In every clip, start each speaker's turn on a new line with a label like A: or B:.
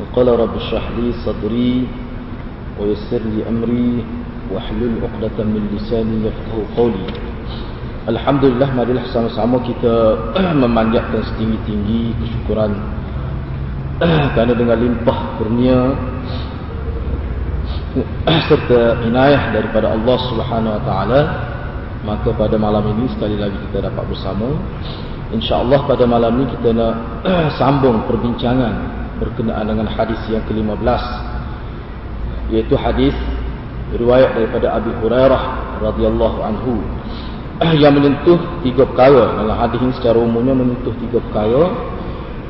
A: وقال رب اشرح لي صدري ويسر لي أمري واحلل عقدة من لساني يفقه قولي Alhamdulillah marilah sama-sama kita memanjatkan setinggi-tinggi kesyukuran kerana dengan limpah kurnia serta inayah daripada Allah Subhanahu wa taala maka pada malam ini sekali lagi kita dapat bersama insya-Allah pada malam ini kita nak sambung perbincangan berkenaan dengan hadis yang ke-15 yaitu hadis riwayat daripada Abi Hurairah radhiyallahu anhu yang menyentuh tiga perkara. Dalam hadis ini secara umumnya menyentuh tiga perkara.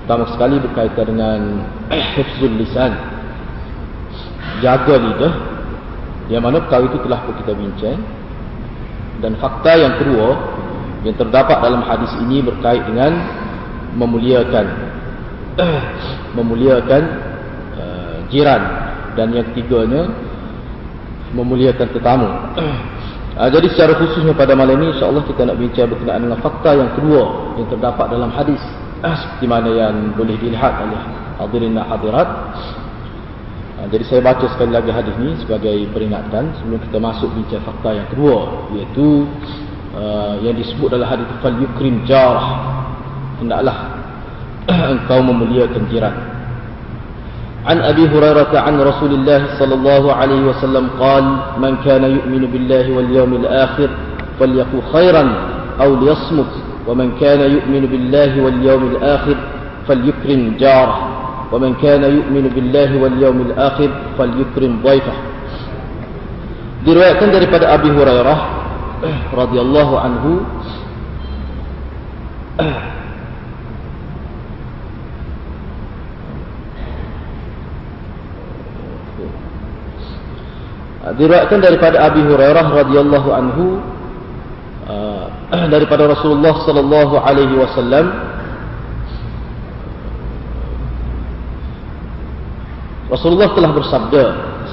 A: Pertama sekali berkaitan dengan hifzul lisan jaga lidah yang mana perkara itu telah kita bincang. Dan fakta yang kedua yang terdapat dalam hadis ini berkait dengan memuliakan memuliakan uh, jiran. Dan yang ketiganya memuliakan tetamu. Uh, jadi secara khususnya pada malam ini insyaAllah kita nak bincang berkenaan dengan fakta yang kedua yang terdapat dalam hadis. Uh, seperti mana yang boleh dilihat oleh hadirin dan hadirat. Uh, jadi saya baca sekali lagi hadis ini sebagai peringatan sebelum kita masuk bincang fakta yang kedua iaitu uh, yang disebut dalam hadis fal yukrim jarah. Hendaklah engkau memuliakan jiran. عن أبي هريرة عن رسول الله صلى الله عليه وسلم قال من كان يؤمن بالله واليوم الآخر فليقل خيرا أو ليصمت ومن كان يؤمن بالله واليوم الآخر فليكرم جاره ومن كان يؤمن بالله واليوم الآخر فليكرم ضيفه diriwayatkan daripada Abi Hurairah radhiyallahu anhu diriwayatkan daripada Abi Hurairah radhiyallahu anhu uh, daripada Rasulullah sallallahu alaihi wasallam. Rasulullah telah bersabda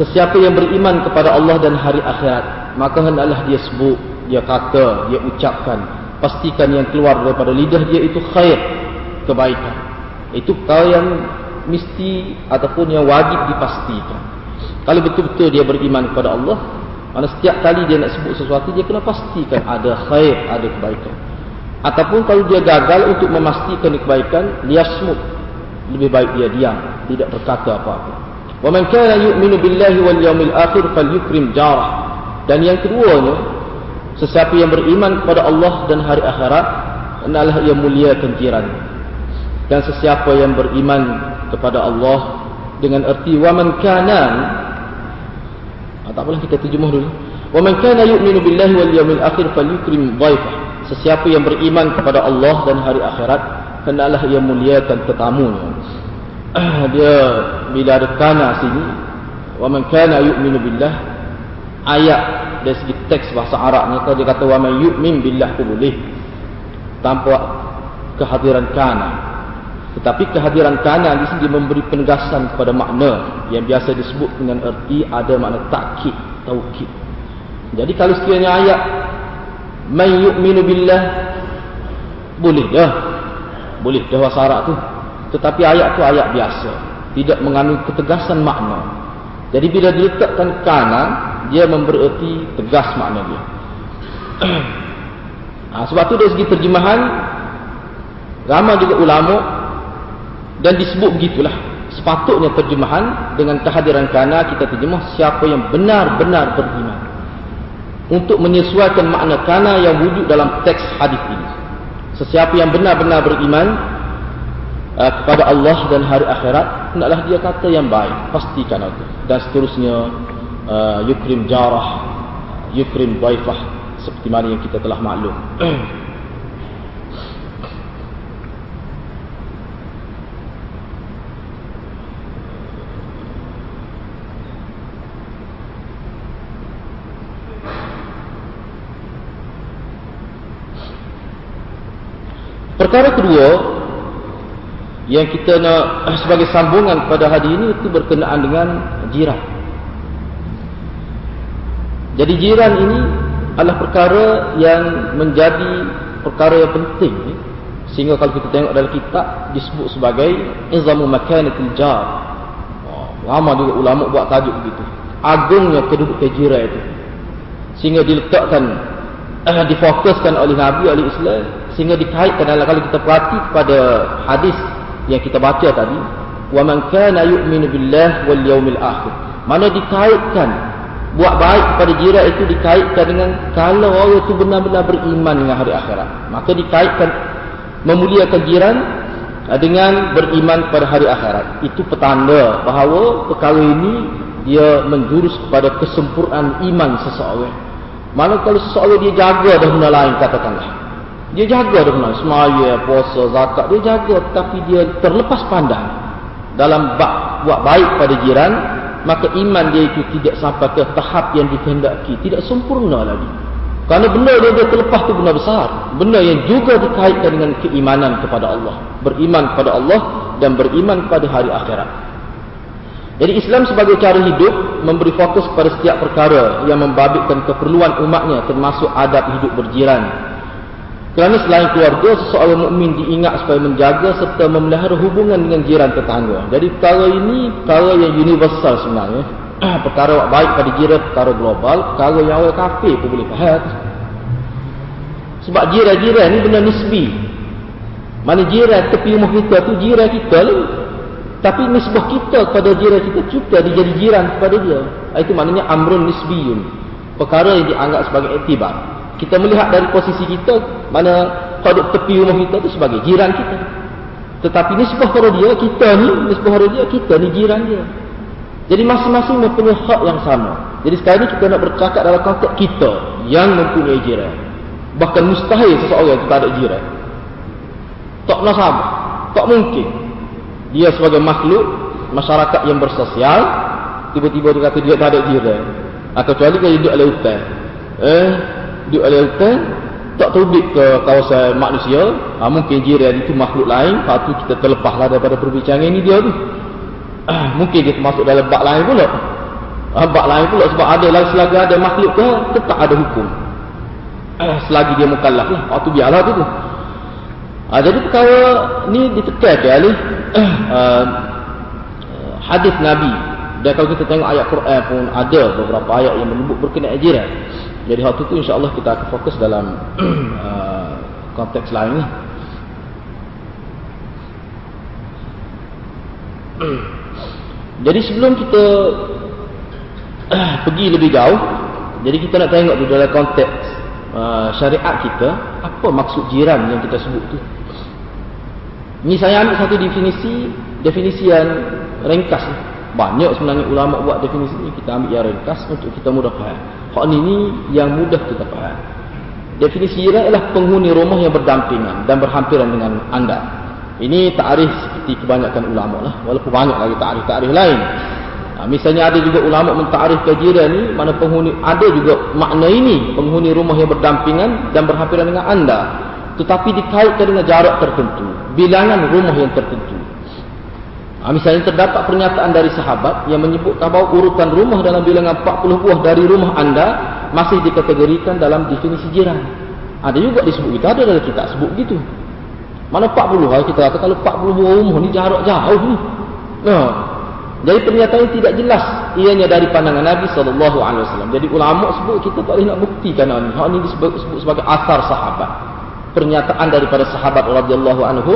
A: sesiapa yang beriman kepada Allah dan hari akhirat maka hendaklah dia sebut dia kata dia ucapkan pastikan yang keluar daripada lidah dia itu khair kebaikan. Itu perkara yang mesti ataupun yang wajib dipastikan kalau betul-betul dia beriman kepada Allah, mana setiap kali dia nak sebut sesuatu, dia kena pastikan ada khair, ada kebaikan. Ataupun kalau dia gagal untuk memastikan kebaikan, dia smut. Lebih baik dia diam, tidak berkata apa-apa. Wa man kana yu'minu billahi wal yawmil akhir falyukrim jarah. Dan yang keduanya, sesiapa yang beriman kepada Allah dan hari akhirat, hendaklah ia muliakan jiran. Dan sesiapa yang beriman kepada Allah dengan erti wa man kana Ha, tak apalah kita terjemah dulu. Wa man kana yu'minu billahi wal yawmil akhir falyukrim dhaifah. Sesiapa yang beriman kepada Allah dan hari akhirat, hendaklah ia muliakan tetamunya. dia bila ada kana sini, wa man kana yu'minu billah ayat dari segi teks bahasa Arabnya kalau dia kata wa man yu'min billah tu boleh tanpa kehadiran kana tetapi kehadiran kanan di sini memberi penegasan kepada makna yang biasa disebut dengan erti ada makna takkid, taukid. Jadi kalau sekiranya ayat man yu'minu billah boleh dah. Boleh dah bahasa Arab tu. Tetapi ayat tu ayat biasa, tidak mengandung ketegasan makna. Jadi bila diletakkan kanan, dia memberi tegas makna dia. ha, sebab tu dari segi terjemahan ramai juga ulama dan disebut begitulah. Sepatutnya terjemahan dengan kehadiran kana kita terjemah siapa yang benar-benar beriman. Untuk menyesuaikan makna kana yang wujud dalam teks hadis ini. Sesiapa yang benar-benar beriman uh, kepada Allah dan hari akhirat hendaklah dia kata yang baik. Pastikan itu. Dan seterusnya uh, yukrim jarah yukrim baifah seperti mana yang kita telah maklum Perkara kedua yang kita nak eh, sebagai sambungan pada hari ini itu berkenaan dengan jiran. Jadi jiran ini adalah perkara yang menjadi perkara yang penting sehingga kalau kita tengok dalam kitab disebut sebagai izamu makanatul jar. Oh, lama juga ulama buat tajuk begitu. Agungnya kedudukan jiran itu. Sehingga diletakkan eh, difokuskan oleh Nabi oleh Islam sehingga dikaitkan dalam kalau kita perhati pada hadis yang kita baca tadi wa man kana yu'minu billah wal yawmil akhir. Mana dikaitkan buat baik kepada jiran itu dikaitkan dengan kalau orang itu benar-benar beriman dengan hari akhirat. Maka dikaitkan memuliakan jiran eh, dengan beriman pada hari akhirat. Itu petanda bahawa perkara ini dia menjurus kepada kesempurnaan iman seseorang. Mana kalau seseorang dia jaga dah benda lain katakanlah dia jaga benda semaya, puasa, zakat dia jaga. Tapi dia terlepas pandang. Dalam bak, buat baik pada jiran maka iman dia itu tidak sampai ke tahap yang dikehendaki. Tidak sempurna lagi. Kerana benda dia, dia terlepas tu benda besar. Benda yang juga dikaitkan dengan keimanan kepada Allah. Beriman kepada Allah dan beriman kepada hari akhirat. Jadi Islam sebagai cara hidup memberi fokus pada setiap perkara yang membabitkan keperluan umatnya termasuk adab hidup berjiran. Kerana selain keluarga, seseorang mukmin diingat supaya menjaga serta memelihara hubungan dengan jiran tetangga. Jadi perkara ini perkara yang universal sebenarnya. perkara baik pada jiran, perkara global, perkara yang orang kafir pun boleh faham. Sebab jiran-jiran ni benda nisbi. Mana jiran tepi rumah kita tu jiran kita lah. Tapi nisbah kita kepada jiran kita, kita dijadi jiran kepada dia. Itu maknanya amrun nisbiyun. Perkara yang dianggap sebagai etibar. Kita melihat dari posisi kita, mana pada tepi rumah kita itu sebagai jiran kita. Tetapi nisbah kepada dia, kita ni, nisbah kepada dia, kita ni jiran dia. Jadi masing-masing mempunyai hak yang sama. Jadi sekarang ini kita nak bercakap dalam konteks kita yang mempunyai jiran. Bahkan mustahil seseorang itu tak ada jiran. Tak nak sama. Tak mungkin dia sebagai makhluk masyarakat yang bersosial tiba-tiba dia kata dia tak ada jiran atau kecuali kalau duduk oleh hutan eh duduk oleh hutan tak terbit ke kawasan manusia. Ha, mungkin jiran itu makhluk lain. Lepas tu kita terlepaslah daripada perbincangan ini dia tu. Ah, mungkin dia termasuk dalam bak lain pula. Ah, bak lain pula sebab ada lah selagi ada makhluk tu tetap ada hukum. Ah, selagi dia mukallaf lah. Waktu biarlah tu tu. Ha, jadi perkara ni ditekan oleh uh, hadis Nabi. Dan kalau kita tengok ayat Quran pun ada beberapa ayat yang menyebut berkenaan jiran. Jadi hal itu insya-Allah kita akan fokus dalam uh, konteks lain ni. Jadi sebelum kita uh, pergi lebih jauh, jadi kita nak tengok di dalam konteks uh, syariat kita, apa maksud jiran yang kita sebut tu? Ini saya ambil satu definisi, definisi yang ringkas. Banyak sebenarnya ulama buat definisi ini, kita ambil yang ringkas untuk kita mudah faham. Hak ini, yang mudah kita faham. Definisi ini adalah penghuni rumah yang berdampingan dan berhampiran dengan anda. Ini ta'arif seperti kebanyakan ulama lah. Walaupun banyak lagi ta'arif-ta'arif lain. Nah, misalnya ada juga ulama mentarif jiran ni mana penghuni ada juga makna ini penghuni rumah yang berdampingan dan berhampiran dengan anda tetapi dikaitkan dengan jarak tertentu bilangan rumah yang tertentu ha, misalnya terdapat pernyataan dari sahabat yang menyebut bahawa urutan rumah dalam bilangan 40 buah dari rumah anda masih dikategorikan dalam definisi jiran. Ada juga disebut itu ada dalam kitab sebut begitu mana 40 hari kita kata kalau 40 buah rumah ni jarak jauh ni. Nah, jadi pernyataan ini tidak jelas. Ianya dari pandangan Nabi SAW. Jadi ulama sebut kita tak boleh nak buktikan ini. Hal ini disebut sebagai asar sahabat. Pernyataan daripada sahabat radhiyallahu anhu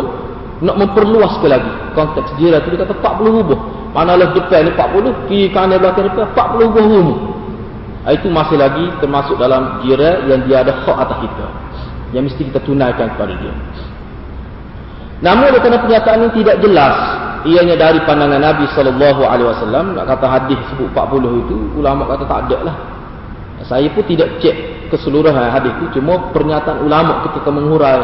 A: nak memperluas ke lagi? Konteks jiran tu dia kata 40 buah manalah depan ni 40 kiri kanan belakang depan 40 buah rumah ah, itu masih lagi termasuk dalam jiran yang dia ada hak atas kita. Yang mesti kita tunaikan kepada dia. Namun kerana pernyataan ini tidak jelas. Ianya dari pandangan Nabi sallallahu alaihi wasallam nak kata hadis sebut 40 itu ulama kata tak ada lah. Saya pun tidak cek keseluruhan hadis itu cuma pernyataan ulama ketika mengurai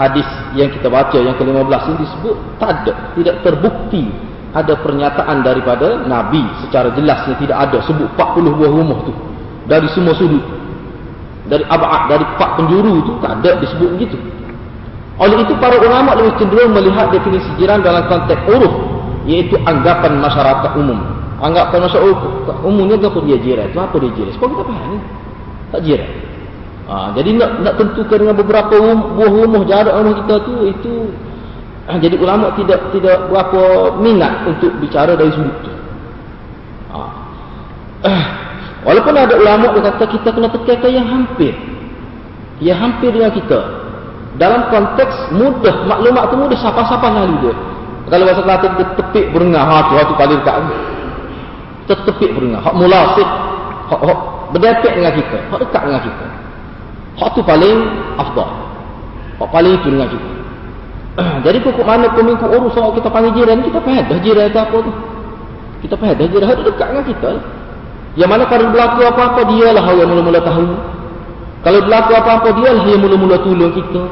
A: hadis yang kita baca yang ke-15 ini disebut tak ada tidak terbukti ada pernyataan daripada nabi secara jelasnya tidak ada sebut 40 buah rumah tu dari semua sudut dari abad dari empat penjuru itu tak ada disebut begitu Oleh itu para ulama lebih cenderung melihat definisi jiran dalam konteks uruf iaitu anggapan masyarakat umum. Anggapan masyarakat umumnya apa dia jiran? Itu apa dia jiran? Sebab kita faham ni. Tak jiran. Ha, jadi nak nak tentukan dengan beberapa buah rumah jarak rumah kita tu itu ha, jadi ulama tidak tidak berapa minat untuk bicara dari sudut tu. Ha. Eh, walaupun ada ulama yang kata kita kena tekan yang hampir. Yang hampir dengan kita dalam konteks mudah maklumat tu mudah siapa-siapa lalu dia kalau bahasa Kelantan dia tepik berengah ha tu tu paling dekat kita tepik berengah hak mulasik hak, hak berdepek dengan kita hak dekat dengan kita hak tu paling afdal hak paling itu dengan kita jadi pokok mana peminggu urus orang kita panggil jiran kita faham dah jiran itu apa tu kita faham dah jiran itu dekat dengan kita yang mana kalau berlaku apa-apa dia lah yang mula-mula tahu kalau berlaku apa-apa dia lah yang mula-mula tolong kita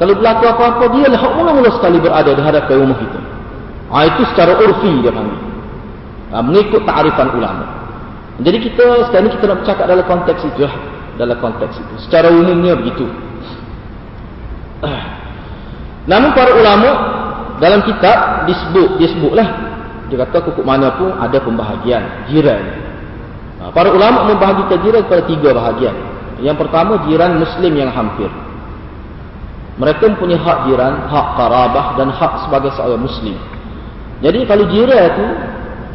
A: kalau berlaku apa-apa dia lah mula-mula sekali berada di hadapan rumah kita. Ha, itu secara urfi dia panggil. Ha, mengikut ta'rifan ulama. Jadi kita sekarang kita nak bercakap dalam konteks itu lah. Dalam konteks itu. Secara umumnya begitu. Namun para ulama dalam kitab disebut, dia sebutlah. Dia kata kukuk mana pun ada pembahagian. Jiran. Ha, para ulama membahagikan jiran kepada tiga bahagian. Yang pertama jiran muslim yang hampir. Mereka mempunyai hak jiran, hak karabah dan hak sebagai seorang muslim. Jadi kalau jiran itu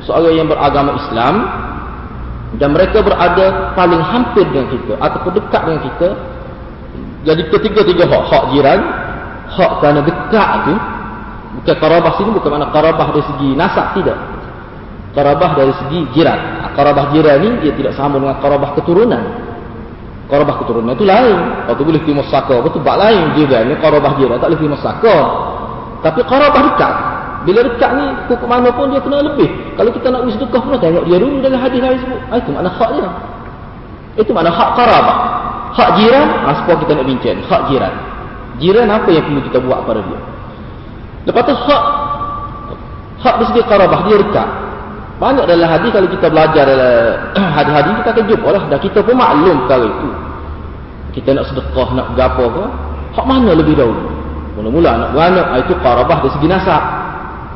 A: seorang yang beragama Islam dan mereka berada paling hampir dengan kita ataupun dekat dengan kita jadi ketiga-tiga hak, hak jiran, hak kerana dekat itu bukan karabah sini bukan makna karabah dari segi nasab tidak. Karabah dari segi jiran. Karabah jiran ini dia tidak sama dengan karabah keturunan. Qarabah keturunan itu lain. Waktu boleh terima saka, betul bak lain dia kan. Ini qarabah dia tak boleh terima saka. Tapi qarabah dekat. Bila dekat ni hukum mana pun dia kena lebih. Kalau kita nak wis dekah pun tengok dia dulu dalam hadis lain sebut. Ah, itu makna hak dia. Itu makna hak qarabah. Hak jiran, ah sebab kita nak bincang. Hak jiran. Jiran apa yang perlu kita buat pada dia? Lepas tu hak hak dari segi qarabah dia dekat. Banyak dalam hadis kalau kita belajar dalam hadis-hadis kita akan jumpa lah. Dan kita pun maklum perkara itu. Kita nak sedekah, nak berapa ke. Hak mana lebih dahulu? Mula-mula anak beranak, ah, itu karabah dari segi nasab.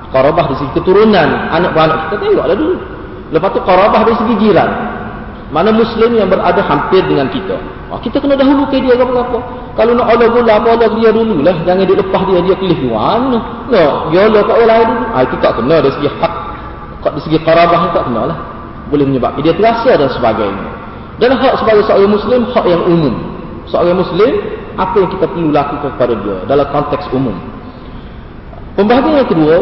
A: Karabah dari segi keturunan. Anak beranak kita tengoklah dulu. Lepas tu karabah dari segi jiran. Mana muslim yang berada hampir dengan kita. Ah, kita kena dahulu ke dia apa-apa. Kalau nak Allah apa Allah dia dulu lah. Jangan dia lepas dia, dia kelih mana. No, dia Allah kat orang lain. Ah, itu tak kena dari segi hak Kak di segi karabah tak kena lah. Boleh menyebabkan dia terasa dan sebagainya. Dan hak sebagai seorang Muslim, hak yang umum. Seorang Muslim, apa yang kita perlu lakukan kepada dia dalam konteks umum. Pembahagian yang kedua,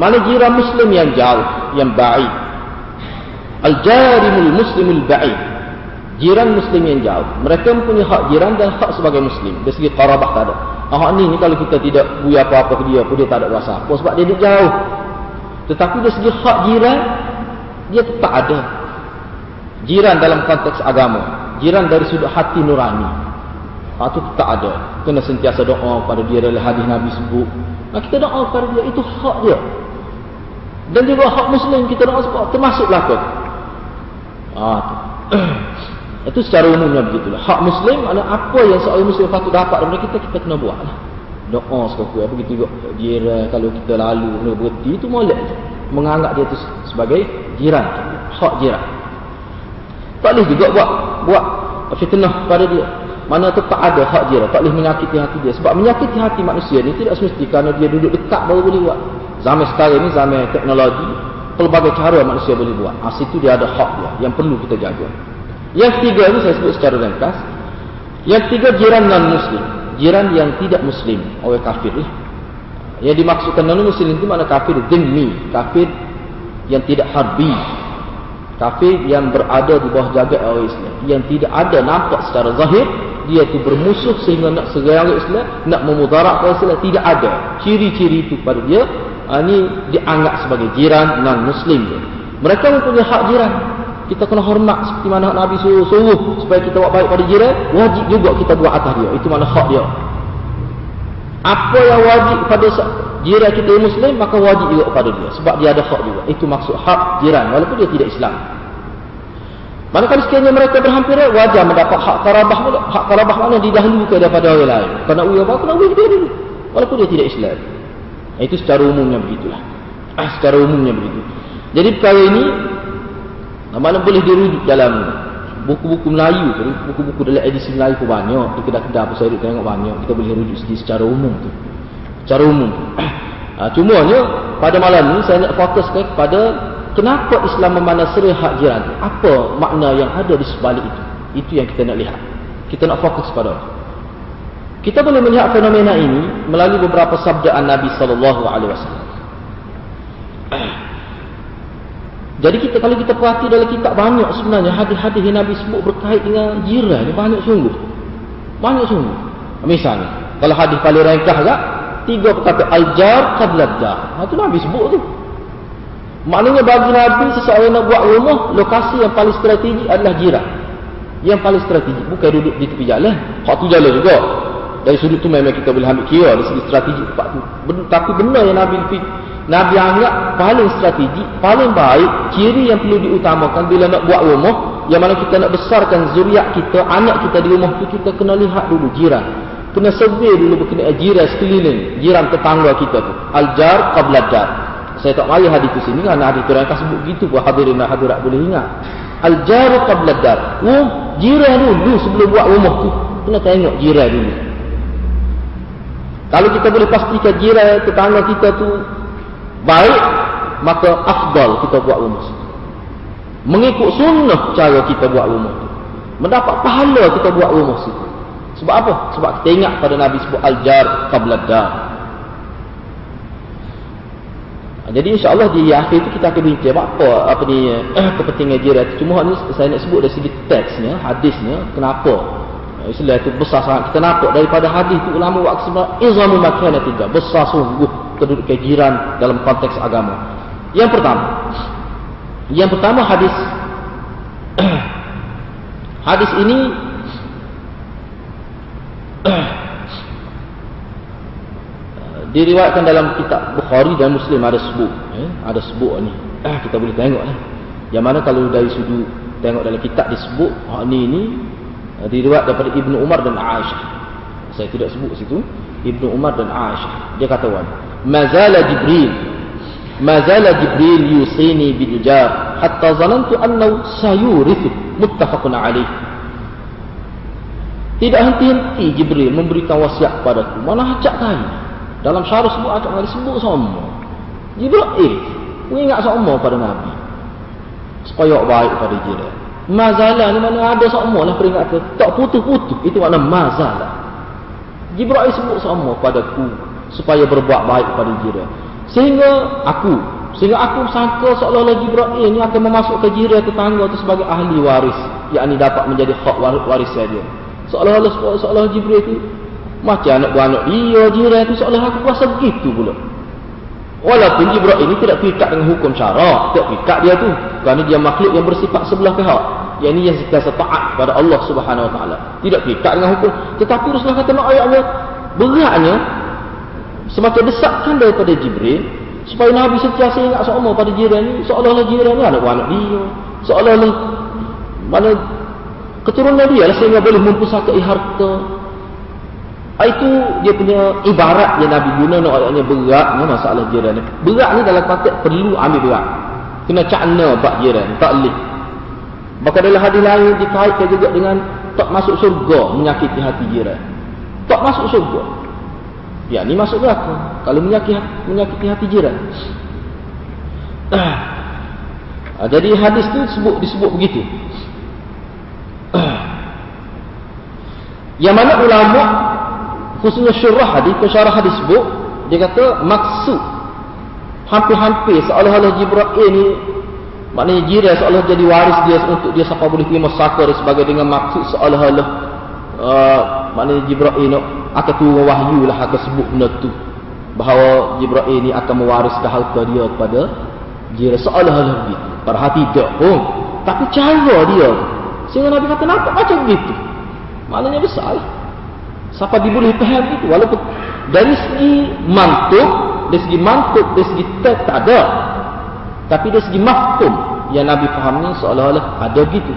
A: mana jiran Muslim yang jauh, yang baik. Al-jarimul muslimul baik. Jiran Muslim yang jauh. Mereka mempunyai hak jiran dan hak sebagai Muslim. Dari segi karabah tak ada. Hak ni, kalau kita tidak buat apa-apa ke dia pun dia tak ada rasa apa. Sebab dia jauh. Tetapi dari segi hak jiran, dia tetap ada. Jiran dalam konteks agama. Jiran dari sudut hati nurani. Hak itu tetap ada. Kena sentiasa doa pada dia dalam hadis Nabi sebut. Nah, kita doa pada dia, itu hak dia. Dan juga hak Muslim kita doa sebab termasuk lakon. Ah, tu. itu secara umumnya begitulah. Hak Muslim adalah apa yang seorang Muslim patut dapat daripada kita, kita kena buat lah doa sekali apa gitu juga jiran kalau kita lalu kena berhenti itu molek menganggap dia tu sebagai jiran hak jiran tak boleh juga buat buat fitnah pada dia mana tetap ada hak jiran tak boleh menyakiti hati dia. Sebab menyakiti hati manusia ni tidak semesti kerana dia duduk dekat baru boleh buat. Zaman sekarang ni zaman teknologi pelbagai cara manusia boleh buat. Ha, situ dia ada hak dia yang perlu kita jaga. Yang ketiga ni saya sebut secara ringkas. Yang ketiga jiran non muslim jiran yang tidak muslim. Oleh kafir lah. yang dimaksudkan non muslim itu mana kafir demi kafir yang tidak harbi. Kafir yang berada di bawah jaga orang Islam. Yang tidak ada nampak secara zahir dia itu bermusuh sehingga nak serang Islam nak memudarat orang Islam tidak ada. Ciri-ciri itu pada dia ini ha, dianggap sebagai jiran non muslim mereka mempunyai hak jiran. Kita kena hormat seperti mana Nabi suruh, suruh supaya kita buat baik pada jiran wajib juga kita buat atas dia. Itu mana hak dia. Apa yang wajib pada jiran kita yang muslim maka wajib juga kepada dia. Sebab dia ada hak juga. Itu maksud hak jiran walaupun dia tidak Islam Manakala sekiranya mereka berhampiran, wajar mendapat hak karabah hak karabah mana didahulukan daripada orang lain. Kena uya apa? Kena uya dia dulu. walaupun dia tidak Islam. Itu secara umumnya begitulah. Ah, secara umumnya begitu. Jadi perkara ini mana boleh dirujuk dalam buku-buku Melayu tu, buku-buku dalam edisi Melayu pun banyak, di kedai-kedai apa saya tengok banyak, kita boleh rujuk sedikit secara umum tu. Secara umum. Ha, cumanya pada malam ni saya nak fokus kepada kenapa Islam memandang serai hak jiran. Apa makna yang ada di sebalik itu. Itu yang kita nak lihat. Kita nak fokus pada kita boleh melihat fenomena ini melalui beberapa sabdaan Nabi sallallahu alaihi wasallam. Jadi kita kalau kita perhati dalam kitab banyak sebenarnya hadis-hadis yang Nabi sebut berkait dengan jiran banyak sungguh. Banyak sungguh. Misalnya, kalau hadis paling ringkas tak, tiga perkata al-jar qabla dar. Ha tu Nabi sebut tu. Maknanya bagi Nabi seseorang nak buat rumah, lokasi yang paling strategik adalah jiran. Yang paling strategik bukan duduk di tepi jalan. Hak tu jalan juga dari sudut tu memang kita boleh ambil kira dari segi strategi tempat tu. Tapi benar yang Nabi Nabi anggap paling strategi, paling baik, ciri yang perlu diutamakan bila nak buat rumah, yang mana kita nak besarkan zuriat kita, anak kita di rumah tu, kita kena lihat dulu jiran. Kena survey dulu berkenaan jiran sekeliling, jiran tetangga kita tu. Al-jar qabla dar. Saya tak mari hadis sini kerana hadis tu yang sebut begitu pun hadirin dan hadirat boleh ingat. Al-jar qabla dar. Oh, jiran dulu sebelum buat rumah tu. Kena tengok jiran dulu. Kalau kita boleh pastikan jiran tetangga kita tu baik, maka afdal kita buat rumah. Mengikut sunnah cara kita buat rumah tu. Mendapat pahala kita buat rumah situ. Sebab apa? Sebab kita ingat pada Nabi sebut al-jar qabla dar. Jadi insya-Allah di akhir itu kita akan bincang apa apa ni eh, kepentingan jiran. Cuma ni saya nak sebut dari segi teksnya, hadisnya, kenapa Istilah itu besar sangat. Kita nampak daripada hadis itu ulama waktu izamu makana tiga. Besar sungguh kedudukan jiran dalam konteks agama. Yang pertama. Yang pertama hadis. hadis ini. diriwayatkan dalam kitab Bukhari dan Muslim ada sebut. Eh, ada sebut ni. Eh, kita boleh tengok lah. Yang mana kalau dari sudut tengok dalam kitab disebut. Oh, ni ni diriwayat daripada Ibnu Umar dan Aisyah. Saya tidak sebut situ. Ibnu Umar dan Aisyah. Dia kata wan, "Mazala Jibril Mazala Jibril yusini bil jar hatta zanantu annahu sayurithu." Muttafaqun alaih. Tidak henti-henti Jibril memberikan wasiat padaku. Mana acak kali. Dalam syarah sebut acak kali sebut semua. Jibril eh mengingat semua pada Nabi. Supaya baik pada Jibril. Mazalah ni mana ada semua lah peringatan. Tak putus-putus. Itu makna mazalah. Jibril sebut semua padaku. Supaya berbuat baik pada jiran. Sehingga aku. Sehingga aku sangka seolah-olah Jibril ini akan memasukkan jiran tetangga itu sebagai ahli waris. Yang ini dapat menjadi hak waris dia. Seolah-olah seolah Jibril itu. Macam anak buah anak dia jiran itu seolah aku rasa begitu pula. Walaupun Jibril ini tidak terikat dengan hukum syarak, tidak terikat dia tu. Kerana dia makhluk yang bersifat sebelah pihak. Yang ini yang sentiasa taat kepada Allah Subhanahu Wa Taala. Tidak terikat dengan hukum. Tetapi Rasulullah kata nak ayatnya beratnya semakin desakkan daripada Jibril supaya Nabi sentiasa ingat seolah pada jiran ini seolah-olah jiran ini anak anak dia seolah-olah mana keturunan dia lah sehingga boleh mempusakai harta itu dia punya ibarat yang Nabi guna nak ayatnya berat ni masalah jiran. Berat ni dalam konteks perlu ambil berat. Kena cakna bak jiran, tak leh. Maka dalam hadis lain dikaitkan juga dengan tak masuk surga menyakiti hati jiran. Tak masuk surga. Ya ni masuk neraka kalau menyakiti menyakiti hati jiran. Ah, jadi hadis tu disebut disebut begitu. Yang mana ulama khususnya syurah hadis pensyarah hadis sebut dia kata maksud hampir-hampir seolah-olah Jibril ni maknanya jiran seolah jadi waris dia untuk dia siapa boleh terima saka dan sebagainya dengan maksud seolah-olah uh, maknanya Jibril ni akan turun wahyu lah akan sebut benda tu. Bahawa Jibril ni akan mewariskan harta dia kepada jiran seolah-olah begitu perhati tidak pun. Tapi cara dia. Sehingga Nabi kata nampak macam begitu maknanya besar lah Siapa diboleh faham itu walaupun dari segi mantuk, dari segi mantuk, dari segi tak, tak ada. Tapi dari segi mafhum yang Nabi fahamnya seolah-olah ada gitu.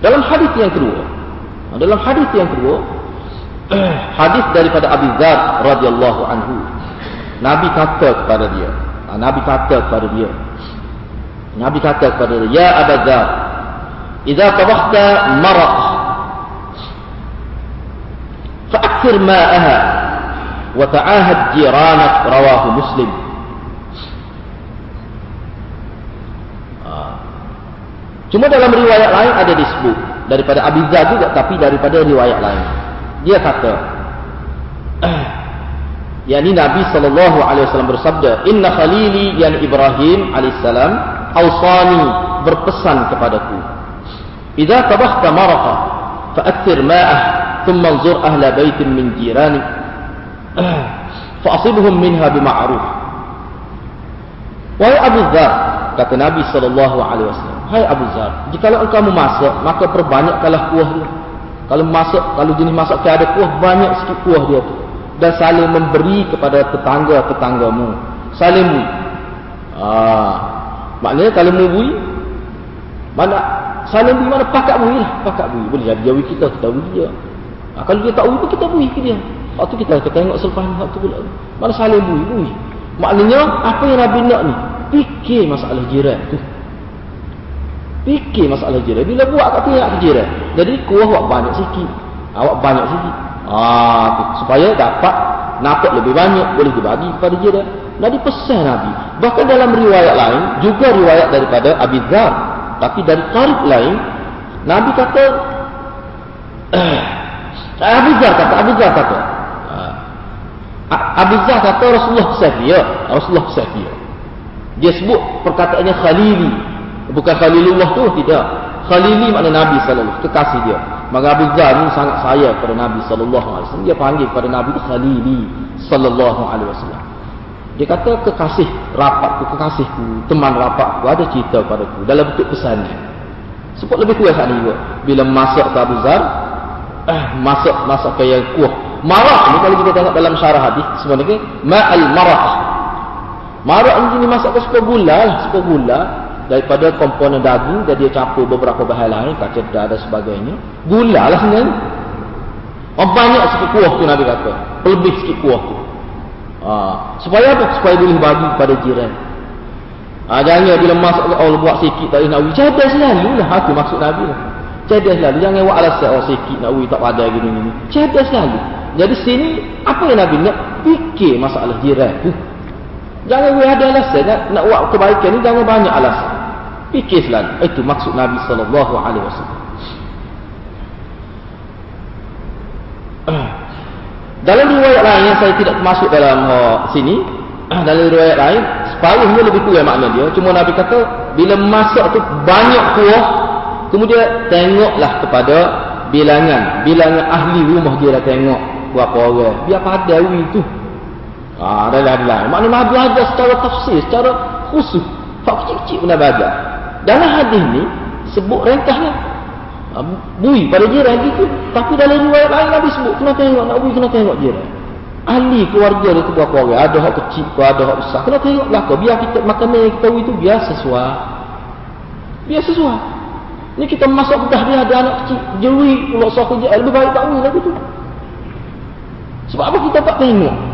A: Dalam hadis yang kedua, dalam hadis yang kedua, hadis daripada Abi Dzar radhiyallahu anhu. Nabi kata kepada dia, Nabi kata kepada dia. Nabi kata kepada dia, "Ya Abu Dzar, idza tabakhta maraq fa'akthir ma'aha wa ta'ahad jiranak." Rawahu Muslim. Ah. Cuma dalam riwayat lain ada disebut daripada Abi Dzar juga tapi daripada riwayat lain. Dia kata yakni Nabi sallallahu alaihi wasallam bersabda, "Inna khalili yang Ibrahim alaihissalam awsani berpesan kepadaku. Idza tabakhta maraqa fa'athir ma'ah thumma anzur ahla baitin min jirani fa'asibhum minha bima'ruf." Wahai Abu Dzar, kata Nabi wasallam, "Hai Abu Dzar, jika engkau memasak, maka perbanyakkanlah kuah dia." Kalau masak, kalau jenis masak ada kuah, banyak sikit kuah dia tu dan saling memberi kepada tetangga-tetanggamu. Saling bui. Ah, maknanya kalau mau bui, mana saling bui mana pakat bui lah, pakat bui. Boleh jadi jawi kita kita bui dia. Ah, kalau dia tak bui pun kita bui ke dia. Waktu kita kita tengok selepas waktu pula. Mana saling bui, bui. Maknanya apa yang Nabi nak ni? Fikir masalah jiran tu. Fikir masalah jiran. Bila buat kat pihak jiran. Jadi kuah awak banyak sikit. Awak banyak sikit. Ah, supaya dapat nampak lebih banyak boleh dibagi kepada dah. Nabi pesan Nabi. Bahkan dalam riwayat lain juga riwayat daripada Abi Dzar, tapi dari tarikh lain Nabi kata Abu Dzar kata Abu Dzar kata Abu Dzar kata Rasulullah pesan dia, Rasulullah pesan dia. Dia sebut perkataannya Khalili. Bukan Khalilullah tu tidak. Khalili makna Nabi wasallam, kekasih dia. Maka Abu Dhar ni sangat sayang kepada Nabi wasallam. Dia panggil kepada Nabi Khalili wasallam. Dia kata kekasih rapatku, kekasihku, teman rapatku ada cerita padaku dalam bentuk pesan. Sebab lebih kuat saat juga. Bila masuk ke Abu Dhar, eh, masuk masuk ke yang kuah. Marah ni kalau kita tengok dalam syarah hadis sebenarnya ma'al marah. Marah ni masuk ke sepuluh gula lah, sepuluh gula daripada komponen daging dan dia campur beberapa bahan lain kaceda dan sebagainya gula lah sebenarnya banyak sikit kuah tu Nabi kata lebih sikit kuah tu ha. supaya apa? supaya boleh bagi kepada jiran ha, jangan bila masuk Allah buat sikit tak boleh nak uji cadar selalu lah ha, tu maksud Nabi lah cadar selalu jangan buat alasan oh sikit nak uji tak pada gini gini cadar selalu jadi sini apa yang Nabi nak fikir masalah jiran tu Jangan we ada alasan nak, nak buat kebaikan ni jangan banyak alasan. Fikir selalu. Itu maksud Nabi wasallam. Dalam riwayat lain yang saya tidak masuk dalam uh, sini, dalam riwayat lain, separuhnya lebih kurang makna dia. Cuma Nabi kata, bila masak tu banyak kuah, kemudian tengoklah kepada bilangan. Bilangan ahli rumah dia dah tengok berapa orang. Biar pada itu. Ha, ada lain lain. Maknanya Nabi ada secara tafsir, secara khusus. Hak kecil-kecil pun ada. Dalam hadis ni, sebut rentahnya. Ha, bui pada jiran gitu. Tapi dalam riwayat lain Nabi sebut, kena tengok, nak bui kena tengok jiran. Ahli keluarga dia tu berapa orang. Ada hak kecil, ada hak besar. Kena tengok lah kau. Biar kita makan yang kita bui tu biar sesuai. Biar sesuai. Ni kita masuk bedah dia ada anak kecil. Jeri pula sah kerja. Lebih baik tak lagi tu. Sebab apa kita tak tengok?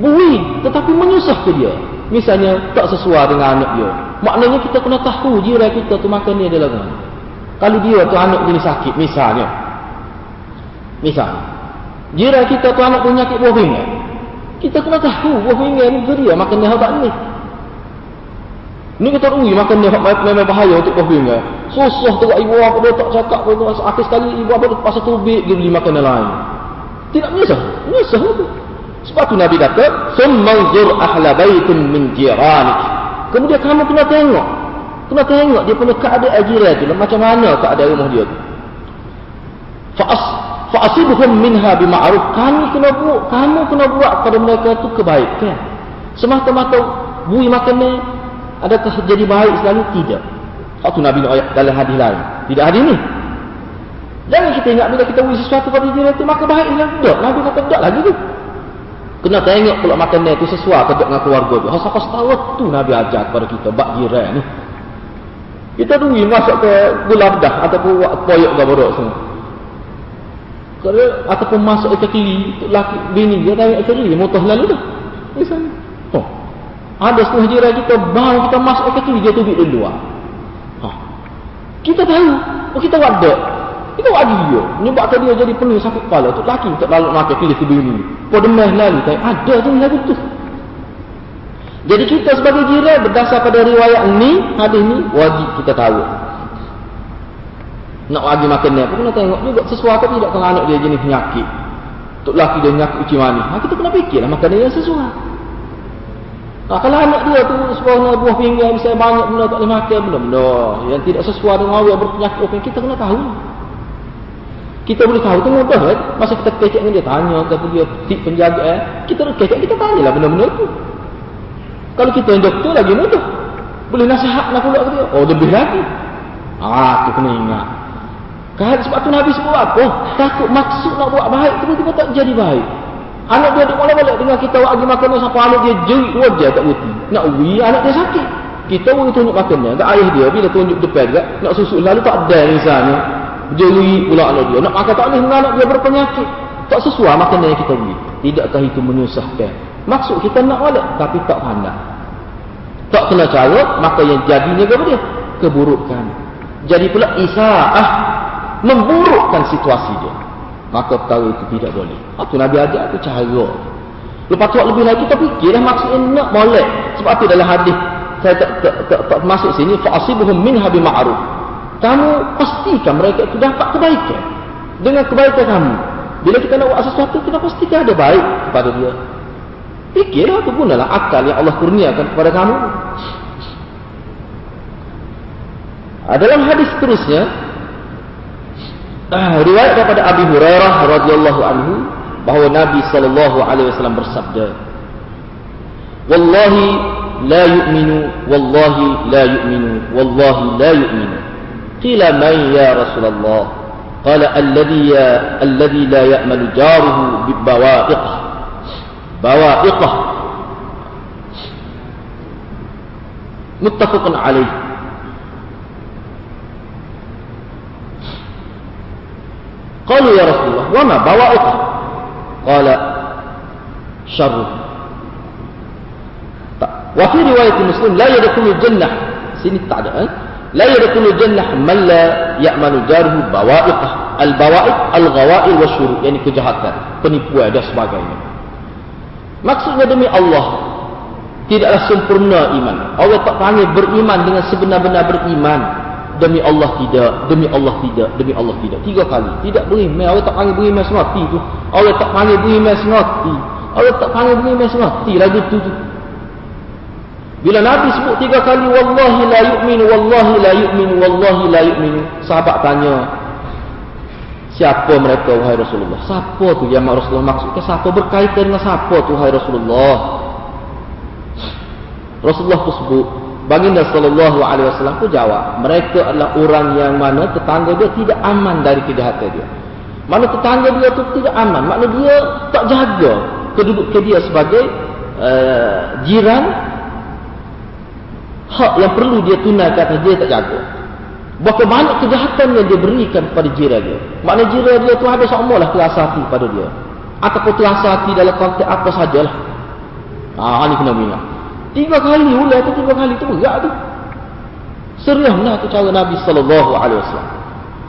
A: bui tetapi menyusah ke dia misalnya tak sesuai dengan anak dia maknanya kita kena tahu jiran kita tu makan dia adalah kan kalau dia tu anak jenis sakit misalnya misalnya jiran kita tu anak punya sakit buah ringan kita kena tahu buah ringan ni ke dia makan dia tak ni ni kita ui makan dia memang bahaya untuk buah ringan susah tu ibu apa dia tak cakap pun akhir sekali ibu apa pasal tubik dia beli makan yang lain tidak menyusah menyusah tu sebab tu Nabi kata, "Summanzur ahla baitin min jiranik." Kemudian kamu kena tengok. Kena tengok dia punya keadaan jiran tu macam mana keadaan rumah dia tu. Fa'as fa'asibuhum minha bima'ruf. Kamu kena buat, kamu kena buat pada mereka tu kebaikan. Semata-mata bui makan ni adakah jadi baik selalu tidak? Satu Nabi ayat dalam hadis lain. Tidak hadis ni. Jangan kita ingat bila kita bui sesuatu pada jiran tu maka baik lah. Tak. Nabi kata tak lagi tu. Kena tengok pula makanan itu sesuai ke dengan keluarga tu. Hasa kau tu Nabi ajar kepada kita bak jiran ni. Kita dui masuk ke gula bedah ataupun buat poyok ke bodoh semua. Kalau ataupun masuk ke kiri, laki bini dia tahu ke kiri, motor lalu dah. Misalnya. Oh. Ada setengah jiran kita baru kita masuk ke kiri dia tubik di luar. Kita tahu, oh kita wadah. Kita wadah dia. Menyebabkan dia jadi penuh sakit kepala. Tu laki tak lalu makan pilih ke bini. Pada meh lalu, ada tu lagu tu. Jadi kita sebagai jiran berdasar pada riwayat ni, hadis ni wajib kita tahu. Nak bagi makan dia, kena tengok juga sesuai atau tidak kalau anak dia jenis penyakit. Tok laki dia penyakit uci mani. Ha, kita kena fikirlah makan dia yang sesuai. Ha, kalau anak dia tu sebuah buah pinggan bisa banyak benda tak boleh makan benda-benda yang tidak sesuai dengan orang yang berpenyakit apa kita kena tahu. Kita boleh tahu tu mudah kan? Masa kita kecek dengan dia tanya kata dia tip penjaga eh, kita kecek kita tanyalah benda-benda tu. Kalau kita yang doktor lagi mudah. Boleh nasihat nak pula dia. Oh lebih lagi. Ah, tu kena ingat. Kan sebab tu Nabi sebut apa? Takut maksud nak buat baik tiba-tiba tak jadi baik. Anak dia duk balik dengan kita buat lagi makan sampai anak dia jerit dia tak berhenti. Nak ui anak dia sakit. Kita pun tunjuk makannya. Tak ayah dia bila tunjuk depan juga nak susu lalu tak ada misalnya. Jerit pula anak dia. Nak makan tak boleh dengan anak dia berpenyakit. Tak sesuai makanan yang kita beli. Tidakkah itu menyusahkan? Maksud kita nak balik tapi tak pandang. Tak kena cara, maka yang jadinya kepada dia? Keburukan. Jadi pula isaah memburukkan situasi dia. Maka tahu itu tidak boleh. Itu Nabi ajar itu cara. Lepas tu lebih lagi kita fikirlah maksudnya nak boleh. Sebab itu dalam hadis saya tak, tak, tak, tak masuk sini fa'asibuhum minha bima'ruf. Kamu pastikan mereka itu dapat kebaikan dengan kebaikan kamu. Bila kita nak buat sesuatu kita pastikan ada baik kepada dia. Fikirlah tu gunalah akal yang Allah kurniakan kepada kamu. Dalam hadis seterusnya ah, riwayat daripada Abi Hurairah radhiyallahu anhu bahawa Nabi sallallahu alaihi wasallam bersabda Wallahi la yu'minu wallahi la yu'minu wallahi la yu'minu. Qila man ya Rasulullah? Qala alladhi ya alladhi la ya'malu jaruhu bibawa'iqah bawa'iqah. Muttafaqun alaih qalu ya rasulullah wa ma bawa'iqah qala syarru wa fi riwayat muslim la yadkhulu jannah sini tak ada eh? la yadkhulu jannah man la ya'malu jaruhu bawa'iqah al bawa'iq al ghawa'il wa syuru yani kejahatan penipuan dan sebagainya. Maksudnya demi Allah Tidaklah sempurna iman. Allah tak panggil beriman dengan sebenar-benar beriman Demi Allah tidak Demi Allah tidak Demi Allah tidak Tiga kali Tidak beriman Allah tak panggil beriman semati tu Allah tak panggil beriman semati Allah tak panggil beriman semati Lagu tu tu bila Nabi sebut tiga kali Wallahi la yu'minu Wallahi la yu'minu Wallahi la yu'minu Sahabat tanya Siapa mereka wahai Rasulullah? Siapa tu yang Rasulullah maksudnya? Siapa berkaitan dengan siapa tu wahai Rasulullah? Rasulullah pun sebut, Baginda sallallahu alaihi wasallam pun jawab, mereka adalah orang yang mana tetangga dia tidak aman dari kejahatan dia. Mana tetangga dia tu tidak aman, makna dia tak jaga kedudukan dia sebagai uh, jiran hak yang perlu dia tunaikan dia tak jaga. Bahkan banyak kejahatan yang dia berikan kepada jiran dia. Maknanya jiran dia tu ada sama lah kelas hati pada dia. Ataupun kelas hati dalam konteks apa sajalah. Ah, ini kena ingat. Tiga kali ulah tu, tiga kali tu berat tu. Seriuslah tu cara Nabi Sallallahu Alaihi Wasallam.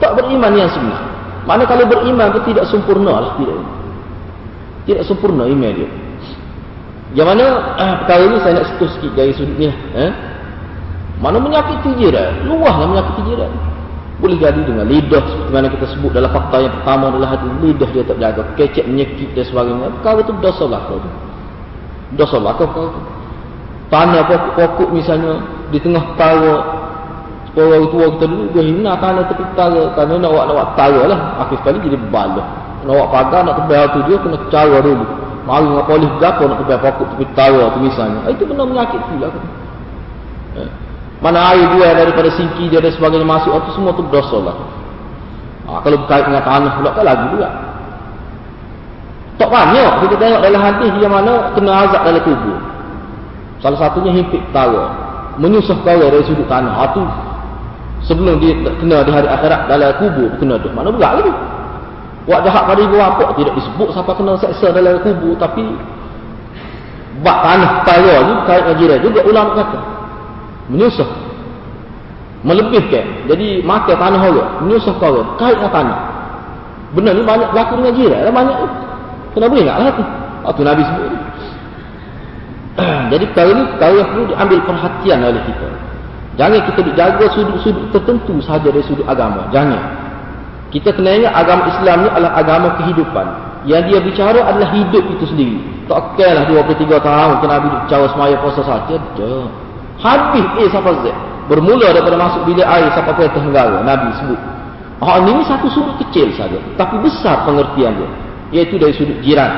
A: Tak beriman yang sebenar. Mana kalau beriman tu tidak sempurna lah. Tidak, tidak sempurna iman dia. Yang mana ah, perkara ni saya nak sentuh sikit dari sudut ni lah. Eh? Mana menyakiti jiran? Luahlah menyakiti jiran. Boleh jadi dengan lidah seperti mana kita sebut dalam fakta yang pertama adalah hati lidah dia tak jaga, kecek menyekit dan sebagainya. Kau itu dosa lah kau. Dosa lah kau kau. Tanah pokok-pokok misalnya di tengah tawa orang tua kita dulu dia hina tanah tepi tawa kerana nak buat nak buat tawa lah akhir sekali jadi bala nak buat pagar nak tebal tu dia kena cara dulu mari dengan polis gapo nak tebal pokok tepi tawa tu misalnya itu kena menyakiti lah eh. Mana air dia daripada singki dia dan sebagainya masuk itu semua tu dosa lah. Ha, kalau berkait dengan tanah pula kan lagi juga. Tak banyak kita tengok dalam hadis dia mana kena azab dalam kubur. Salah satunya himpit tawa. Menyusah tawa dari sudut tanah. Itu ha, sebelum dia kena di hari akhirat dalam kubur kena tu. Mana berat lagi. Buat jahat pada ibu bapa tidak disebut siapa kena seksa dalam kubur tapi bak tanah kaya ni kait dengan juga ulama kata. Menyusah. Melebihkan. Jadi makan tanah orang, menyusah orang, kait dengan tanah. Benar ni banyak berlaku dengan jiran, banyak. Kena boleh ingatlah tu. Itu Nabi sebut ni. Jadi perkara ni perkara yang perlu diambil perhatian oleh kita. Jangan kita jaga sudut-sudut tertentu sahaja dari sudut agama. Jangan. Kita kena ingat agama Islam ni adalah agama kehidupan. Yang dia bicara adalah hidup itu sendiri. Tak kira lah 23 tahun kena Nabi bicara semaya puasa saja. Dah. Habis A sampai Z. Bermula daripada masuk bilik air sampai ke tenggara. Nabi sebut. Oh, ini satu sudut kecil saja. Tapi besar pengertian dia. Iaitu dari sudut jiran.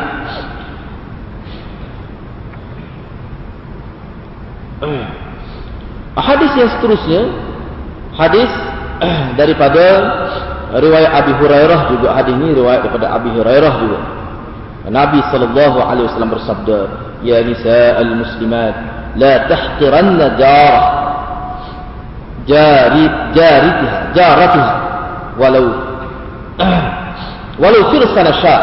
A: Hadis yang seterusnya hadis daripada riwayat Abi Hurairah juga hadis ini riwayat daripada Abi Hurairah juga. Nabi sallallahu alaihi wasallam bersabda, "Ya nisa'al muslimat, la tahqiranna jarah jari jaritiha jaratiha walau walau firsana sya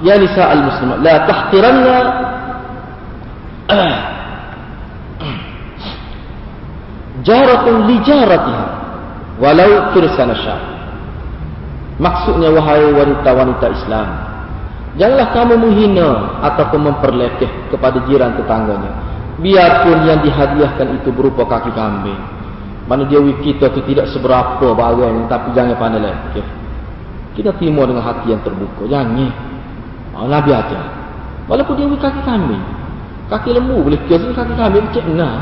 A: ya nisa'al muslimat la tahqiranna jaratun li jaratiha. Walau firsana sya maksudnya wahai wanita-wanita Islam janganlah kamu menghina ataupun memperlekeh kepada jiran tetangganya. Biarpun yang dihadiahkan itu berupa kaki kambing. Mana dia kita itu tidak seberapa barang tapi jangan pandai lekeh kita terima dengan hati yang terbuka. Jangan oh, Nabi ajar. Walaupun dia kaki kambing. Kaki lembu boleh kira kaki kambing cek nah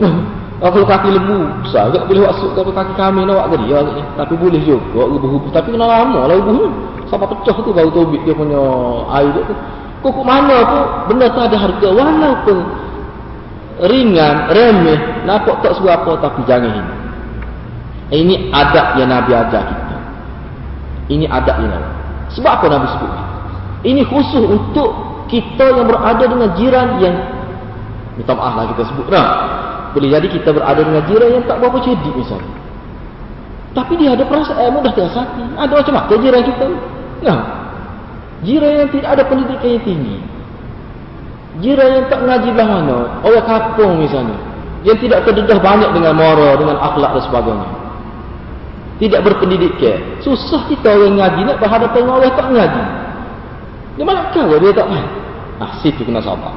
A: Kalau kaki lembu tak boleh masuk ke kaki kami nak buat dia ni. Tapi boleh juga rubuh-rubuh. Tapi kena lama lah ni. Sampai pecah tu baru tobik dia punya air tu. Kukuk mana pun benda tu ada harga. Walaupun ringan, remeh, nampak tak seberapa tapi jangan ini. Ini adab yang Nabi ajar kita. Ini adab yang Nabi. Sebab apa Nabi sebut? Ini khusus untuk kita yang berada dengan jiran yang minta maaf lah kita sebut. Nah, boleh jadi kita berada dengan jiran yang tak berapa cerdik misalnya. Tapi dia ada perasaan eh, mudah terasati. Ada macam mana jiran kita? Nah, jiran yang tidak ada pendidikan yang tinggi. Jiran yang tak mengaji belah mana? Orang kampung misalnya. Yang tidak terdedah banyak dengan moral, dengan akhlak dan sebagainya. Tidak berpendidikan. Susah kita orang ngaji nak berhadapan dengan orang tak mengaji. Dia mana kau dia tak main? Ah, situ kena sabar.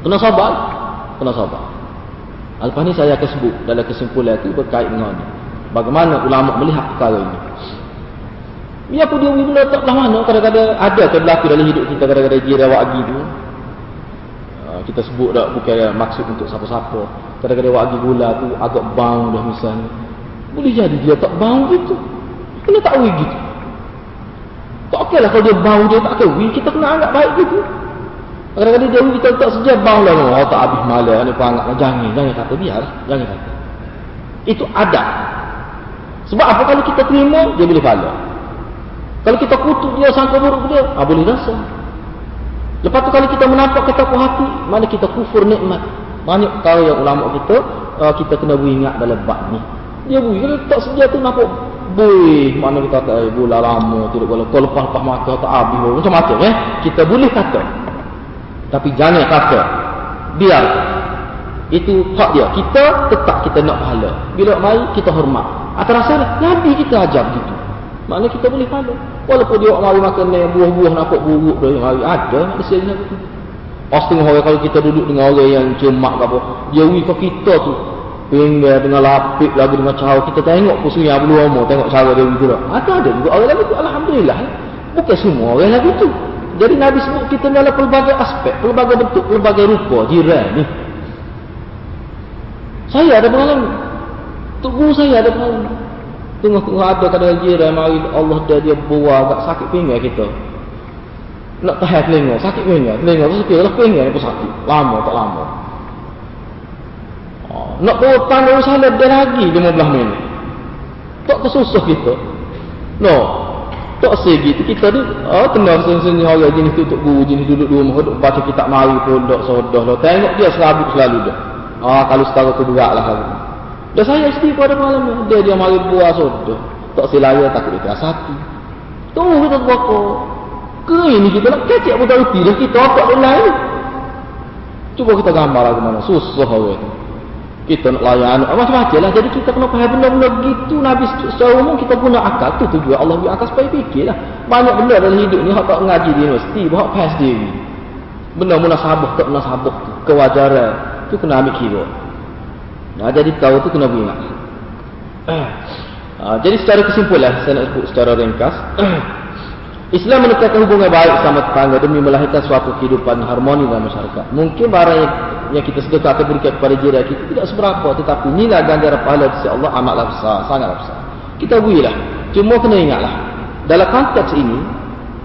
A: Kena sabar. Kena sabar. Lepas ni saya akan sebut dalam kesimpulan itu berkait dengan ini. Bagaimana ulama melihat perkara ini. Biar pun dia benda tak lah mana. Kadang-kadang ada ke berlaku dalam hidup kita. Kadang-kadang dia rawat lagi tu. Ah, kita sebut tak bukan maksud untuk siapa-siapa. Kadang-kadang wagi gula tu agak bau dah misalnya. Boleh jadi dia tak bau gitu. Kena tak wih gitu. Tak okey lah kalau dia bau dia tak okey. Kita kena anggap baik gitu. Kadang-kadang dia kita tak sejak bang lah. Oh tak habis malam ni perangat. Jangan, jangan kata biar. Jangan kata. Itu ada. Sebab apa kalau kita terima, dia boleh pahala. Kalau kita kutuk dia, sangka buruk dia, ah, boleh rasa. Lepas tu kalau kita menampak kata puas hati, mana kita kufur nikmat. Banyak tahu yang ulama kita, uh, kita kena beringat dalam bab ni. Dia bui, kalau tak sedia tu nampak bui. Mana kita kata, eh, bulan lama, tidak boleh. Kalau lepas-lepas mata, tak habis. Macam-macam eh. Kita boleh kata. Tapi jangan kata biar itu hak dia. Kita tetap kita nak pahala. Bila mari kita hormat. Atas rasa Nabi kita ajar begitu. Maknanya kita boleh pahala. Walaupun dia mari makan buah-buah nampak buruk dia mari ada manusia yang begitu. Pasti orang kalau kita duduk dengan orang yang cemak ke apa, dia wi ke kita tu. Pinggir dengan lapik lagi dengan cara kita tengok pusunya belum mau tengok cara dia begitu. Ada ada juga orang lagi tu alhamdulillah. Bukan semua orang lagi tu. Jadi Nabi sebut kita dalam pelbagai aspek, pelbagai bentuk, pelbagai rupa jiran ni. Saya ada pengalaman. Tok guru saya ada pengalaman. Tengok-tengok ada kadang jiran mari Allah dah dia buah agak sakit pinggang kita. Nak tahan telinga, sakit pinggang. Telinga tu sakit, lah pinggang pun sakit. Lama tak lama. Oh, nak bawa pandang salat dia lagi 15 minit. Tak tersusah kita. No, tak segitu kita ni oh, kena senyum orang jenis tu untuk guru jenis duduk rumah duduk baca kitab mari pun duduk sodah lah. Tengok dia serabut selalu dah. Ah, kalau setara kedua lah kali dan saya sendiri pada malam dia dia mari buah sodah tak silaya takut dia hati. Tunggu kita tebaka. Ke ini kita nak kecek pun tahu tidak kita apa pun lain. Cuba kita gambar lagi mana. Susah orang Kita nak layan. Macam-macam lah. Jadi kita kena faham benda-benda begitu. Nabi secara umum kita guna akal. tu tujuan Allah beri akal supaya fikir lah. Banyak benda dalam hidup ni. Hak tak ngaji di universiti. Bahawa faham sendiri. Benda munasabah tak munasabah tu. Kewajaran. Tu kena ambil kira. Nah, jadi tahu tu kena beringat. Uh, jadi secara kesimpulan saya nak sebut secara ringkas Islam menekankan hubungan baik sama tetangga demi melahirkan suatu kehidupan harmoni dalam masyarakat. Mungkin barang yang, yang kita sedekah atau berikan kepada jiran kita tidak seberapa tetapi nilai ganjaran pahala di Allah amatlah besar, sangatlah besar. Kita berilah. Cuma kena ingatlah. Dalam konteks ini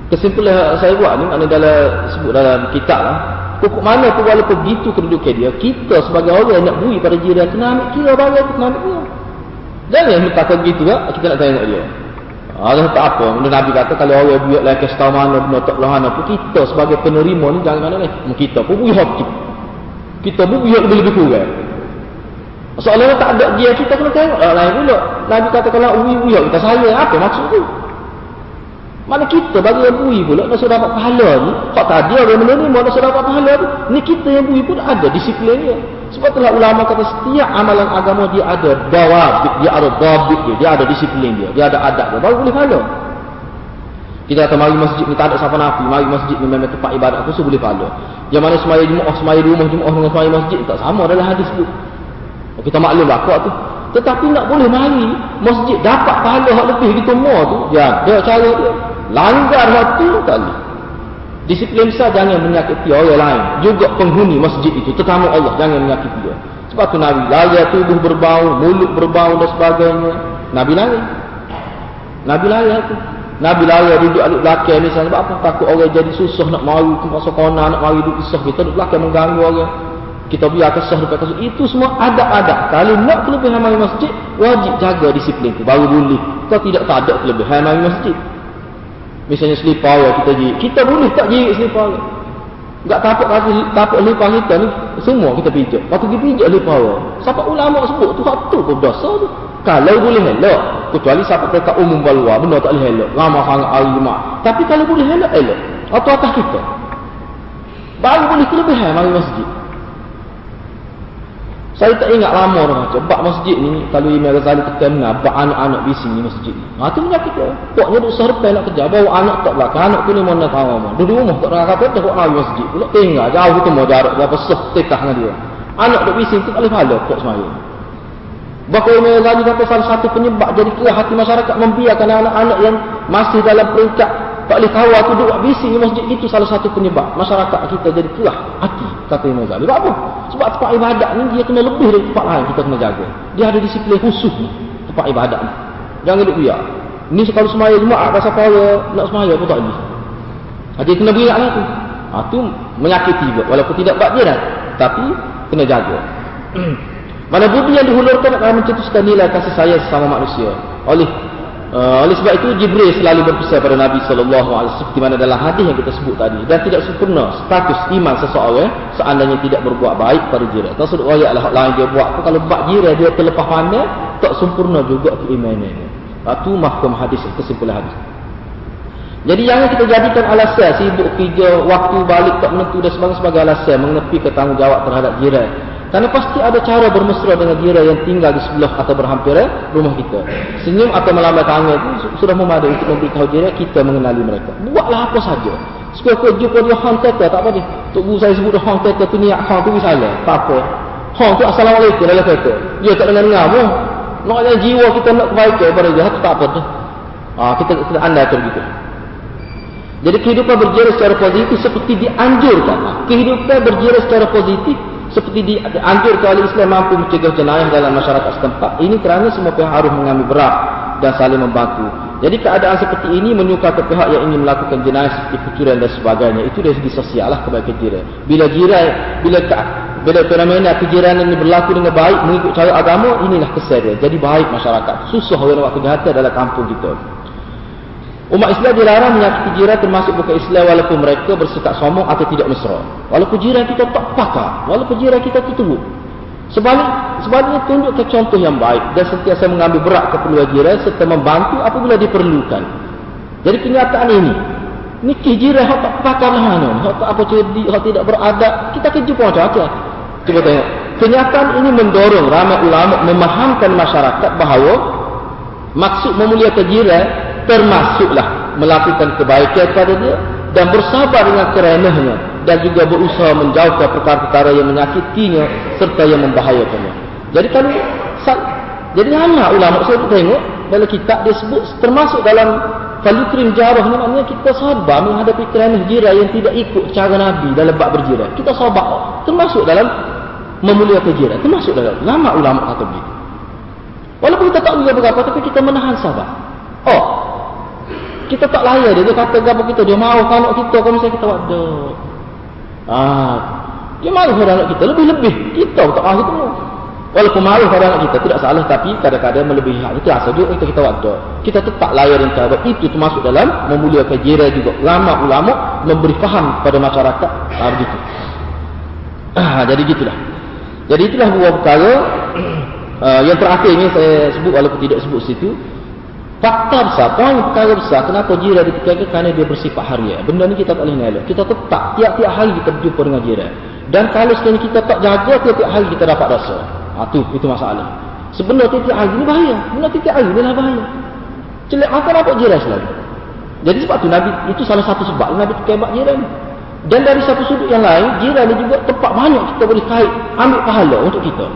A: kesimpulan saya buat ni maknanya dalam sebut dalam kitab lah pokok mana pun walaupun begitu kedudukan dia kita sebagai orang yang nak beri pada jiran kena ambil kira barang tu kena ambil kira. Jangan minta begitu lah, kita nak tengok dia. Allah tak apa. Benda Nabi kata kalau orang buat lagi setahun mana benda tak lahana pun kita sebagai penerima ni jangan mana ni. Kita pun buat hak kita. pun buat lebih-lebih kurang. Soalnya tak ada dia kita kena tengok lah lain pula. Nabi kata kalau uwi uwi kita saya apa maksud tu? Mana kita bagi yang bui pula sudah dapat pahala ni. Kok tadi orang menerima sudah dapat pahala tu. Ni kita yang bui pun ada disiplin dia. Sebab itulah ulama kata setiap amalan agama dia ada dawab, dia ada dabit dia, dia ada disiplin dia, dia ada adab dia. Baru boleh pahala. Kita kata mari masjid ni tak ada siapa nafi, mari masjid ni memang tempat ibadat khusus boleh pahala. Yang mana semaya Jumaat, semaya di rumah Jumaat dengan semaya masjid tak sama dalam hadis tu. Kita maklum lah kuat tu. Tetapi nak boleh mari masjid dapat pahala hak lebih kita semua tu, ya ada cara dia langgar waktu kali disiplin besar jangan menyakiti orang lain. Juga penghuni masjid itu tetamu Allah jangan menyakiti dia. Sebab tu Nabi laya tubuh berbau mulut berbau dan sebagainya. Nabi laya Nabi laya tu Nabi laya duduk alik belakang misalnya sebab apa? Takut orang jadi susah nak mari pasal kona nak mari duduk kisah kita duduk belakang mengganggu orang. Kita biar kesah dekat kasut. Itu semua ada-ada kalau nak kelebihan mari masjid wajib jaga disiplin tu. Baru boleh. Kalau tidak tak ada kelebihan mari masjid Misalnya selipar yang kita jirik. Kita boleh tak jirik selipar yang. Tak tapak kaki, tapak selipar kita ni, semua kita pijak. Lepas kita pijak selipar yang. Siapa ulama sebut tu, hak tu pun dosa tu. Kalau boleh elok. Kecuali siapa kata umum baluar, benda tak boleh elok. Ramah sangat hari Jumat. Tapi kalau boleh elok, elok. Atau atas kita. Baru boleh kelebihan mari masjid. Saya tak ingat lama dah macam bab masjid ni kalau Imam Ghazali kita dengar bab anak-anak bising ni masjid ni. Ha tu penyakit dia. Pokoknya duk serpai nak kerja bawa anak tak belakang anak tu ni mana tahu apa. Duduk rumah tak nak kata tak nak masjid. Pula tinggal jauh tu mau jarak berapa sah tekah dengan dia. Anak duk bising tu paling pahala pok semaya. Bahkan Imam Ghazali kata salah satu penyebab jadi kerah hati masyarakat membiarkan anak-anak yang masih dalam peringkat tak boleh tahu aku duduk bising di masjid itu salah satu penyebab masyarakat kita jadi kelah hati kata Imam Ghazali. Sebab apa? Sebab tempat ibadat ni dia kena lebih dari tempat lain kita kena jaga. Dia ada disiplin khusus ni tempat ibadat ni. Jangan duduk biar. Ni sekali semaya Jumaat rasa para nak semaya pun tak boleh. Ha, dia kena beri lah tu. Ha, tu menyakiti juga. Walaupun tidak buat dia dah. Tapi kena jaga. Mana budi yang dihulurkan akan mencetuskan nilai kasih sayang sesama manusia. Oleh Uh, oleh sebab itu Jibril selalu berpesan pada Nabi sallallahu alaihi wasallam di mana dalam hadis yang kita sebut tadi dan tidak sempurna status iman seseorang seandainya tidak berbuat baik pada jiran. Tak sebut ayat lah lain dia buat kalau bab jiran dia terlepas pandai tak sempurna juga keimanan. Itu mahkam hadis kesimpulan hadis. Jadi jangan kita jadikan alasan sibuk kerja, waktu balik tak menentu dan sebagainya sebagai alasan menepi ke tanggungjawab terhadap jiran. Karena pasti ada cara bermesra dengan diri yang tinggal di sebelah atau berhampiran rumah kita. Senyum atau melambai tangan itu sudah memadai untuk memberitahu diri kita mengenali mereka. Buatlah apa saja. Supaya kau jumpa dia hang teka, tak apa ni. Tok guru saya sebut dia hang teka tu niat hang tu salah. Tak apa. Hang tu assalamualaikum dalam kata. Dia tak dengar dengar pun. Nak yang jiwa kita nak kebaikan pada dia, tak apa tu. Ah, kita kita anda tu begitu. Jadi kehidupan berjaya secara positif seperti dianjurkan. Kehidupan berjaya secara positif seperti dianjurkan oleh Islam mampu mencegah jenayah dalam masyarakat setempat. Ini kerana semua pihak harus mengambil berat dan saling membantu. Jadi keadaan seperti ini menyukai pihak yang ingin melakukan jenayah seperti pencurian dan sebagainya. Itu dari segi sosial lah kebaikan jiran. Bila jiran, bila bila fenomena kejiranan ini berlaku dengan baik mengikut cara agama, inilah kesan dia. Jadi baik masyarakat. Susah orang buat kejahatan dalam kampung kita. Umat Islam dilarang menyakiti jiran termasuk bukan Islam walaupun mereka bersikap sombong atau tidak mesra. Walaupun jiran kita tak pakar, walaupun jiran kita teruk. Sebalik, sebaliknya tunjukkan contoh yang baik dan sentiasa mengambil berat keperluan jiran serta membantu apabila diperlukan. Jadi kenyataan ini, nikah jiran hak tak pakar lah tak apa cerdik, hak tidak beradab, kita kerja pun macam apa. Cuba tengok. Kenyataan ini mendorong ramai ulama memahamkan masyarakat bahawa maksud memuliakan jiran termasuklah melakukan kebaikan kepada dia dan bersabar dengan kerenahnya dan juga berusaha menjauhkan perkara-perkara yang menyakitinya serta yang membahayakannya. Jadi kalau jadi hanya ulama saya tengok dalam kitab dia sebut termasuk dalam falukrim jarah ni maknanya kita sabar menghadapi kerenah jiran yang tidak ikut cara Nabi dalam bab berjiran. Kita sabar termasuk dalam memuliakan jiran. Termasuk dalam lama ulama kata begitu. Walaupun kita tak boleh berapa tapi kita menahan sabar. Oh, kita tak layak dia. Dia kata apa kita. Dia mahu anak kita. Kalau misalnya kita waktu. Ah, dia mahu pada anak kita. Lebih-lebih. Kita tak mahu itu. Walaupun mahu pada anak kita. Tidak salah. Tapi kadang-kadang melebihi hak. Itu asal juga kita, kita waktu. Kita tetap layak dan cara. Itu termasuk dalam memuliakan jiran juga. Lama ulama memberi faham pada masyarakat. Ah, begitu. Ah, jadi gitulah. Jadi itulah buah perkara. Uh, yang terakhir ini saya sebut walaupun tidak sebut situ Fakta besar, poin perkara besar, kenapa jiran ditekankan? Kerana dia bersifat harian. Benda ni kita tak boleh ngelak. Kita tetap, tiap-tiap hari kita berjumpa dengan jiran. Dan kalau sekali kita tak jaga, tiap-tiap hari kita dapat dosa. Ha, tu, itu masalah. Sebenarnya tiap-tiap hari ni bahaya. Sebenarnya tiap-tiap hari ni lah bahaya. Celak mata dapat jiran selalu. Jadi sebab tu Nabi, itu salah satu sebab Nabi tekan jiran. Dan dari satu sudut yang lain, jiran ni juga tempat banyak kita boleh kait, ambil pahala untuk kita.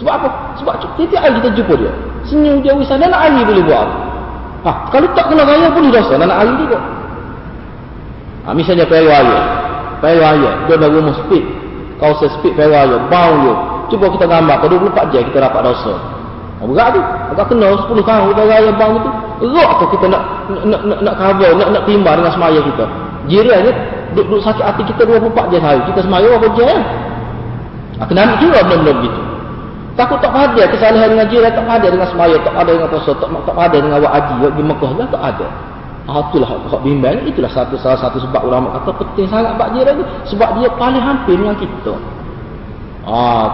A: Sebab apa? Sebab tiap-tiap hari kita jumpa dia. Senyum dia wisah. Nak hari boleh buat Ha, kalau tak kena raya pun dia dosa. Nak hari juga. Ha, misalnya perlu raya. Perlu raya. Dia ada rumah speed. Kau speed perlu raya. Bau dia. Cuba kita gambar. Pada 24 jam kita dapat dosa. Ha, berat tu. Agak kena 10 tahun kita raya bau tu. Rok tu kita nak nak nak, nak cover. Nak, nak timbang dengan semaya kita. Jiran. Duduk, duduk sakit hati kita 24 jam sehari. Kita semaya berapa jam. Ha, kena ambil juga benda-benda begitu. Takut tak ada kesalahan dengan jiran, tak ada dengan semaya, tak ada dengan puasa, tak, tak ada dengan awak haji, di Mekah lah, tak ada. Ah, itulah hak bimbang, itulah satu salah satu sebab ulama kata penting sangat bak jiran tu sebab dia paling hampir dengan kita. Ah,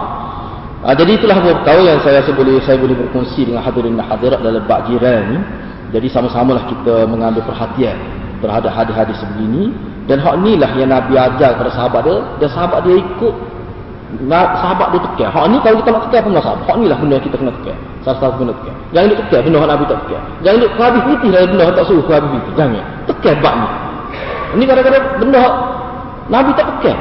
A: ah jadi itulah perkara yang saya rasa boleh saya boleh berkongsi dengan hadirin dan hadirat dalam bak jiran ni. Jadi sama-samalah kita mengambil perhatian terhadap hadis-hadis sebegini dan hak inilah yang Nabi ajar kepada sahabat dia dan sahabat dia ikut sahabat dia tekan. Hak ni kalau kita nak tekan pun sahabat. Hak ni lah benda kita kena tekan. Salah satu benda tekan. Jangan duk tekan benda Nabi tak tekan. Jangan duk habis putih dari benda tak suruh habis putih. Jangan. Tekan bab ni. Ini kadang-kadang benda Nabi tak tekan.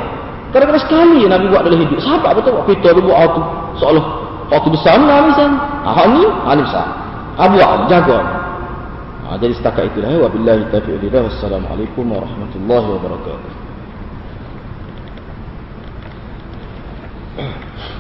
A: Kadang-kadang sekali Nabi buat dalam hidup. Sahabat betul buat kita buat hak tu. Seolah hak tu besar lah misal. Ha, hak ni, hak ni besar. Ha, buat, jaga. Ha, jadi setakat itulah. Wabillahi taufiq Wassalamualaikum warahmatullahi wabarakatuh. Oh.